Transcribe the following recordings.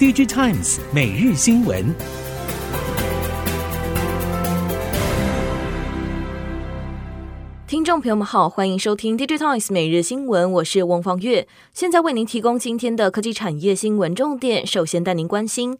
DigiTimes 每日新闻。听众朋友们好，欢迎收听 DigiTimes 每日新闻，我是翁方月，现在为您提供今天的科技产业新闻重点。首先带您关心。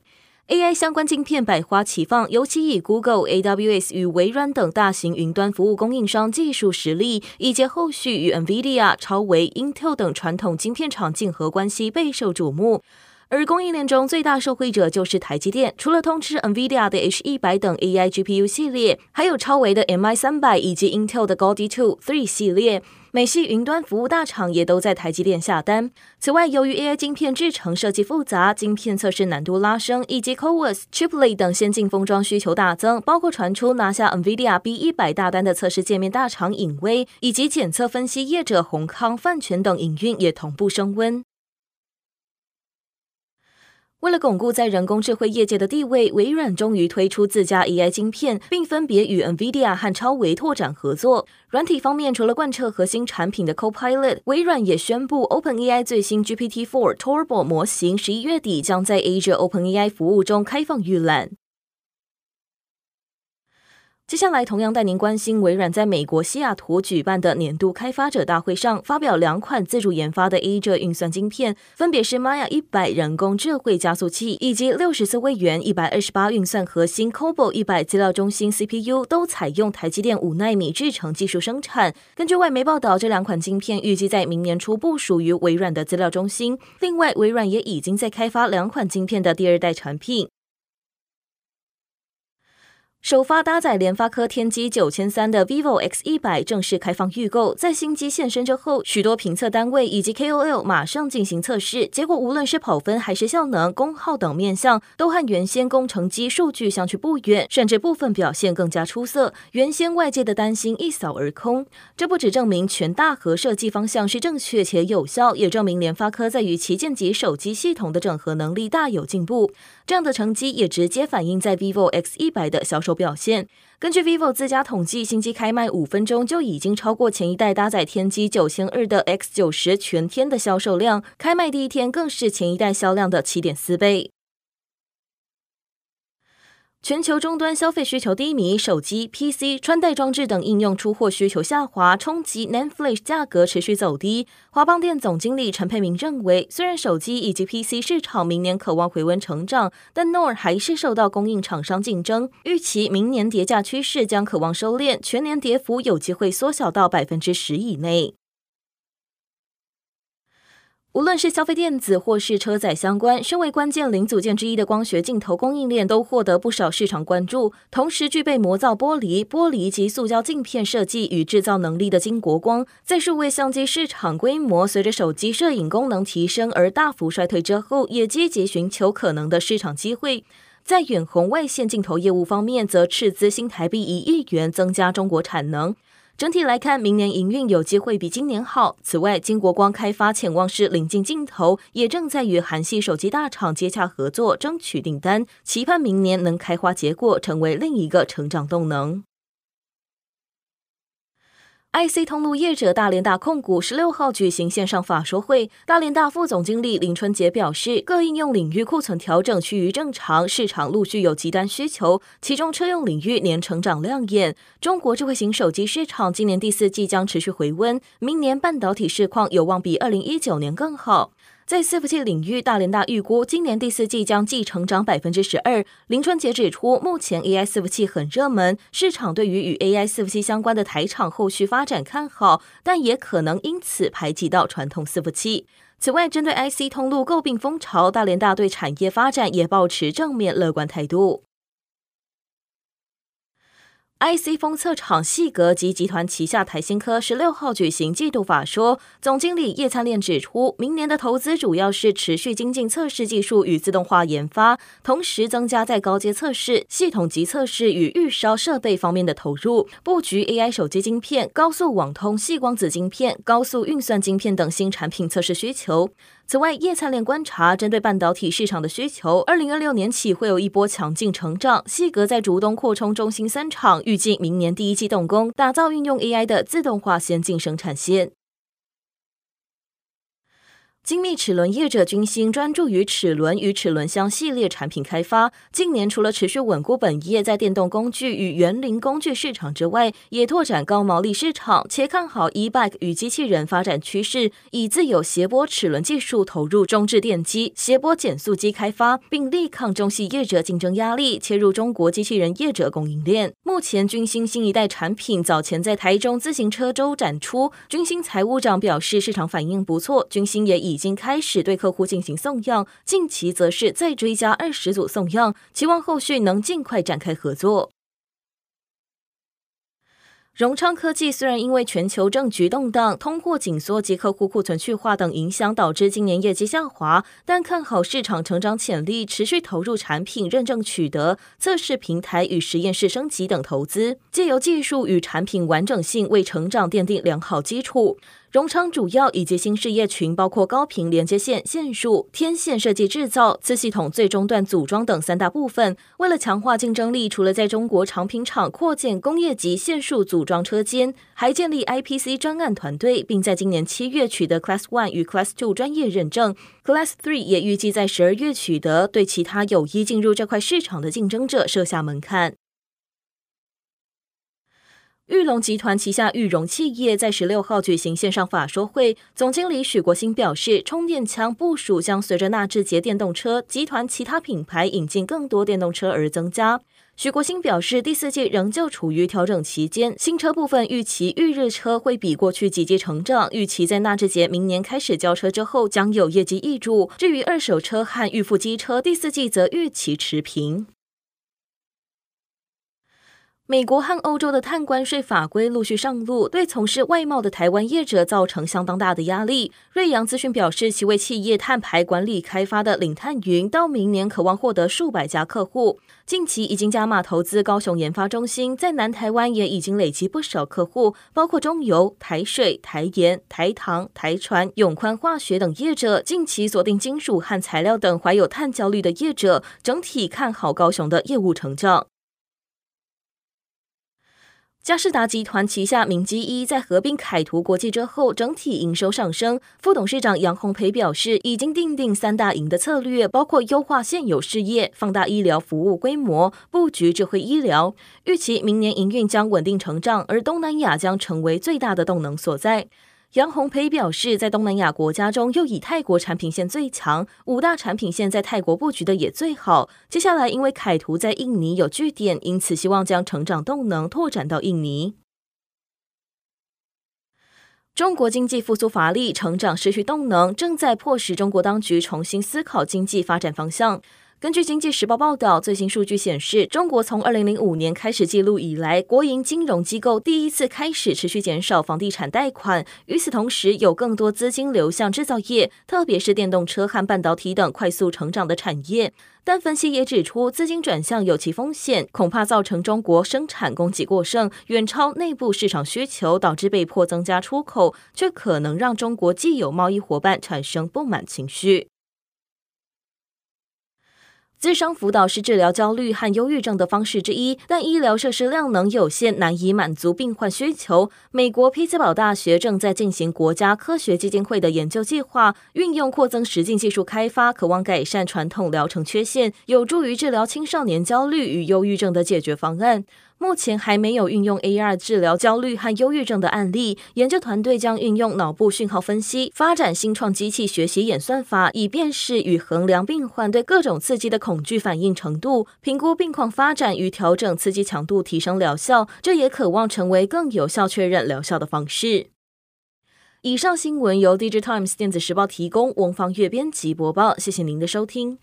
AI 相关晶片百花齐放，尤其以 Google、AWS 与微软等大型云端服务供应商技术实力，以及后续与 NVIDIA、超微、Intel 等传统晶片厂竞合关系备受瞩目。而供应链中最大受惠者就是台积电，除了通吃 NVIDIA 的 H 一百等 AI GPU 系列，还有超维的 MI 三百以及 Intel 的 Gaudi Two Three 系列。美系云端服务大厂也都在台积电下单。此外，由于 AI 晶片制程设计复杂，晶片测试难度拉升，以及 CoWoS、Chiplet 等先进封装需求大增，包括传出拿下 NVIDIA B 一百大单的测试界面大厂影威，以及检测分析业者宏康、泛全等营运也同步升温。为了巩固在人工智慧业界的地位，微软终于推出自家 AI 芯片，并分别与 NVIDIA 和超维拓展合作。软体方面，除了贯彻核心产品的 Copilot，微软也宣布 OpenAI 最新 GPT-4 Turbo 模型十一月底将在 Azure OpenAI 服务中开放预览。接下来，同样带您关心微软在美国西雅图举办的年度开发者大会上，发表两款自主研发的 AI 运算晶片，分别是 Maya 一百人工智慧加速器以及六十四位元一百二十八运算核心 c o b o 一百资料中心 CPU，都采用台积电五纳米制程技术生产。根据外媒报道，这两款晶片预计在明年初部署于微软的资料中心。另外，微软也已经在开发两款晶片的第二代产品。首发搭载联发科天玑九千三的 Vivo X 一百正式开放预购，在新机现身之后，许多评测单位以及 KOL 马上进行测试，结果无论是跑分还是效能、功耗等面向，都和原先工程机数据相去不远，甚至部分表现更加出色。原先外界的担心一扫而空，这不只证明全大核设计方向是正确且有效，也证明联发科在与旗舰级手机系统的整合能力大有进步。这样的成绩也直接反映在 Vivo X 一百的销售。表现。根据 vivo 自家统计，新机开卖五分钟就已经超过前一代搭载天玑九千二的 X 九十全天的销售量，开卖第一天更是前一代销量的七点四倍。全球终端消费需求低迷，手机、PC、穿戴装置等应用出货需求下滑，冲击 NAND Flash 价格持续走低。华邦电总经理陈佩明认为，虽然手机以及 PC 市场明年可望回温成长，但 NOR 还是受到供应厂商竞争，预期明年跌价趋势将渴望收敛，全年跌幅有机会缩小到百分之十以内。无论是消费电子或是车载相关，身为关键零组件之一的光学镜头供应链都获得不少市场关注。同时，具备模造玻璃、玻璃及塑胶镜片设计与制造能力的金国光，在数位相机市场规模随着手机摄影功能提升而大幅衰退之后，也积极寻求可能的市场机会。在远红外线镜头业务方面，则斥资新台币一亿元增加中国产能。整体来看，明年营运有机会比今年好。此外，金国光开发潜望式临近镜头，也正在与韩系手机大厂接洽合作，争取订单，期盼明年能开花结果，成为另一个成长动能。IC 通路业者大连大控股十六号举行线上法说会，大连大副总经理林春杰表示，各应用领域库存调整趋于正常，市场陆续有极端需求，其中车用领域年成长亮眼。中国智慧型手机市场今年第四季将持续回温，明年半导体市况有望比二零一九年更好。在伺服器领域，大连大预估今年第四季将继成长百分之十二。林春杰指出，目前 AI 伺服器很热门，市场对于与 AI 伺服器相关的台厂后续发展看好，但也可能因此排挤到传统伺服器。此外，针对 IC 通路诟病风潮，大连大对产业发展也保持正面乐观态度。IC 封测厂细格及集团旗下台新科十六号举行季度法说，总经理叶灿炼指出，明年的投资主要是持续精进测试技术与自动化研发，同时增加在高阶测试、系统级测试与预烧设备方面的投入，布局 AI 手机晶片、高速网通细光子晶片、高速运算晶片等新产品测试需求。此外，叶灿链观察，针对半导体市场的需求，二零二六年起会有一波强劲成长。西格在主动扩充中心三厂，预计明年第一季动工，打造运用 AI 的自动化先进生产线。精密齿轮业者君兴专注于齿轮与齿轮箱系列产品开发。近年除了持续稳固本业在电动工具与园林工具市场之外，也拓展高毛利市场，且看好 e-bike 与机器人发展趋势，以自有谐波齿轮技术投入中置电机、谐波减速机开发，并力抗中系业者竞争压力，切入中国机器人业者供应链。目前君兴新一代产品早前在台中自行车周展出，君兴财务长表示市场反应不错，君兴也已已经开始对客户进行送样，近期则是再追加二十组送样，期望后续能尽快展开合作。荣昌科技虽然因为全球政局动荡、通货紧缩及客户库存去化等影响，导致今年业绩下滑，但看好市场成长潜力，持续投入产品认证取得、测试平台与实验室升级等投资，借由技术与产品完整性为成长奠定良好基础。荣昌主要以及新事业群包括高频连接线、线束、天线设计制造、次系统最终段组装等三大部分。为了强化竞争力，除了在中国长平厂扩建工业级线束组装车间，还建立 IPC 专案团队，并在今年七月取得 Class One 与 Class Two 专业认证，Class Three 也预计在十二月取得，对其他有意进入这块市场的竞争者设下门槛。裕隆集团旗下裕隆企业在十六号举行线上法说会，总经理许国兴表示，充电枪部署将随着纳智捷电动车集团其他品牌引进更多电动车而增加。许国兴表示，第四季仍旧处于调整期间，新车部分预期预热车会比过去几季成长，预期在纳智捷明年开始交车之后将有业绩挹注。至于二手车和预付机车，第四季则预期持平。美国和欧洲的碳关税法规陆续上路，对从事外贸的台湾业者造成相当大的压力。瑞阳资讯表示，其为企业碳排管理开发的领碳云，到明年渴望获得数百家客户。近期已经加码投资高雄研发中心，在南台湾也已经累积不少客户，包括中油、台水、台盐、台糖、台船、永宽化学等业者。近期锁定金属和材料等怀有碳焦虑的业者，整体看好高雄的业务成长。嘉士达集团旗下明基一在合并凯图国际之后，整体营收上升。副董事长杨鸿培表示，已经定定三大营的策略，包括优化现有事业、放大医疗服务规模、布局智慧医疗。预期明年营运将稳定成长，而东南亚将成为最大的动能所在。杨红培表示，在东南亚国家中，又以泰国产品线最强，五大产品线在泰国布局的也最好。接下来，因为凯图在印尼有据点，因此希望将成长动能拓展到印尼。中国经济复苏乏力，成长失去动能，正在迫使中国当局重新思考经济发展方向。根据《经济时报》报道，最新数据显示，中国从二零零五年开始记录以来，国营金融机构第一次开始持续减少房地产贷款。与此同时，有更多资金流向制造业，特别是电动车和半导体等快速成长的产业。但分析也指出，资金转向有其风险，恐怕造成中国生产供给过剩，远超内部市场需求，导致被迫增加出口，却可能让中国既有贸易伙伴产生不满情绪。智商辅导是治疗焦虑和忧郁症的方式之一，但医疗设施量能有限，难以满足病患需求。美国匹兹堡大学正在进行国家科学基金会的研究计划，运用扩增实境技术开发，渴望改善传统疗程缺陷，有助于治疗青少年焦虑与忧郁症的解决方案。目前还没有运用 AR 治疗焦虑和忧郁症的案例。研究团队将运用脑部讯号分析，发展新创机器学习演算法，以辨识与衡量病患对各种刺激的恐惧反应程度，评估病况发展与调整刺激强度，提升疗效。这也可望成为更有效确认疗效的方式。以上新闻由 Digital Times 电子时报提供，翁方月编辑播报。谢谢您的收听。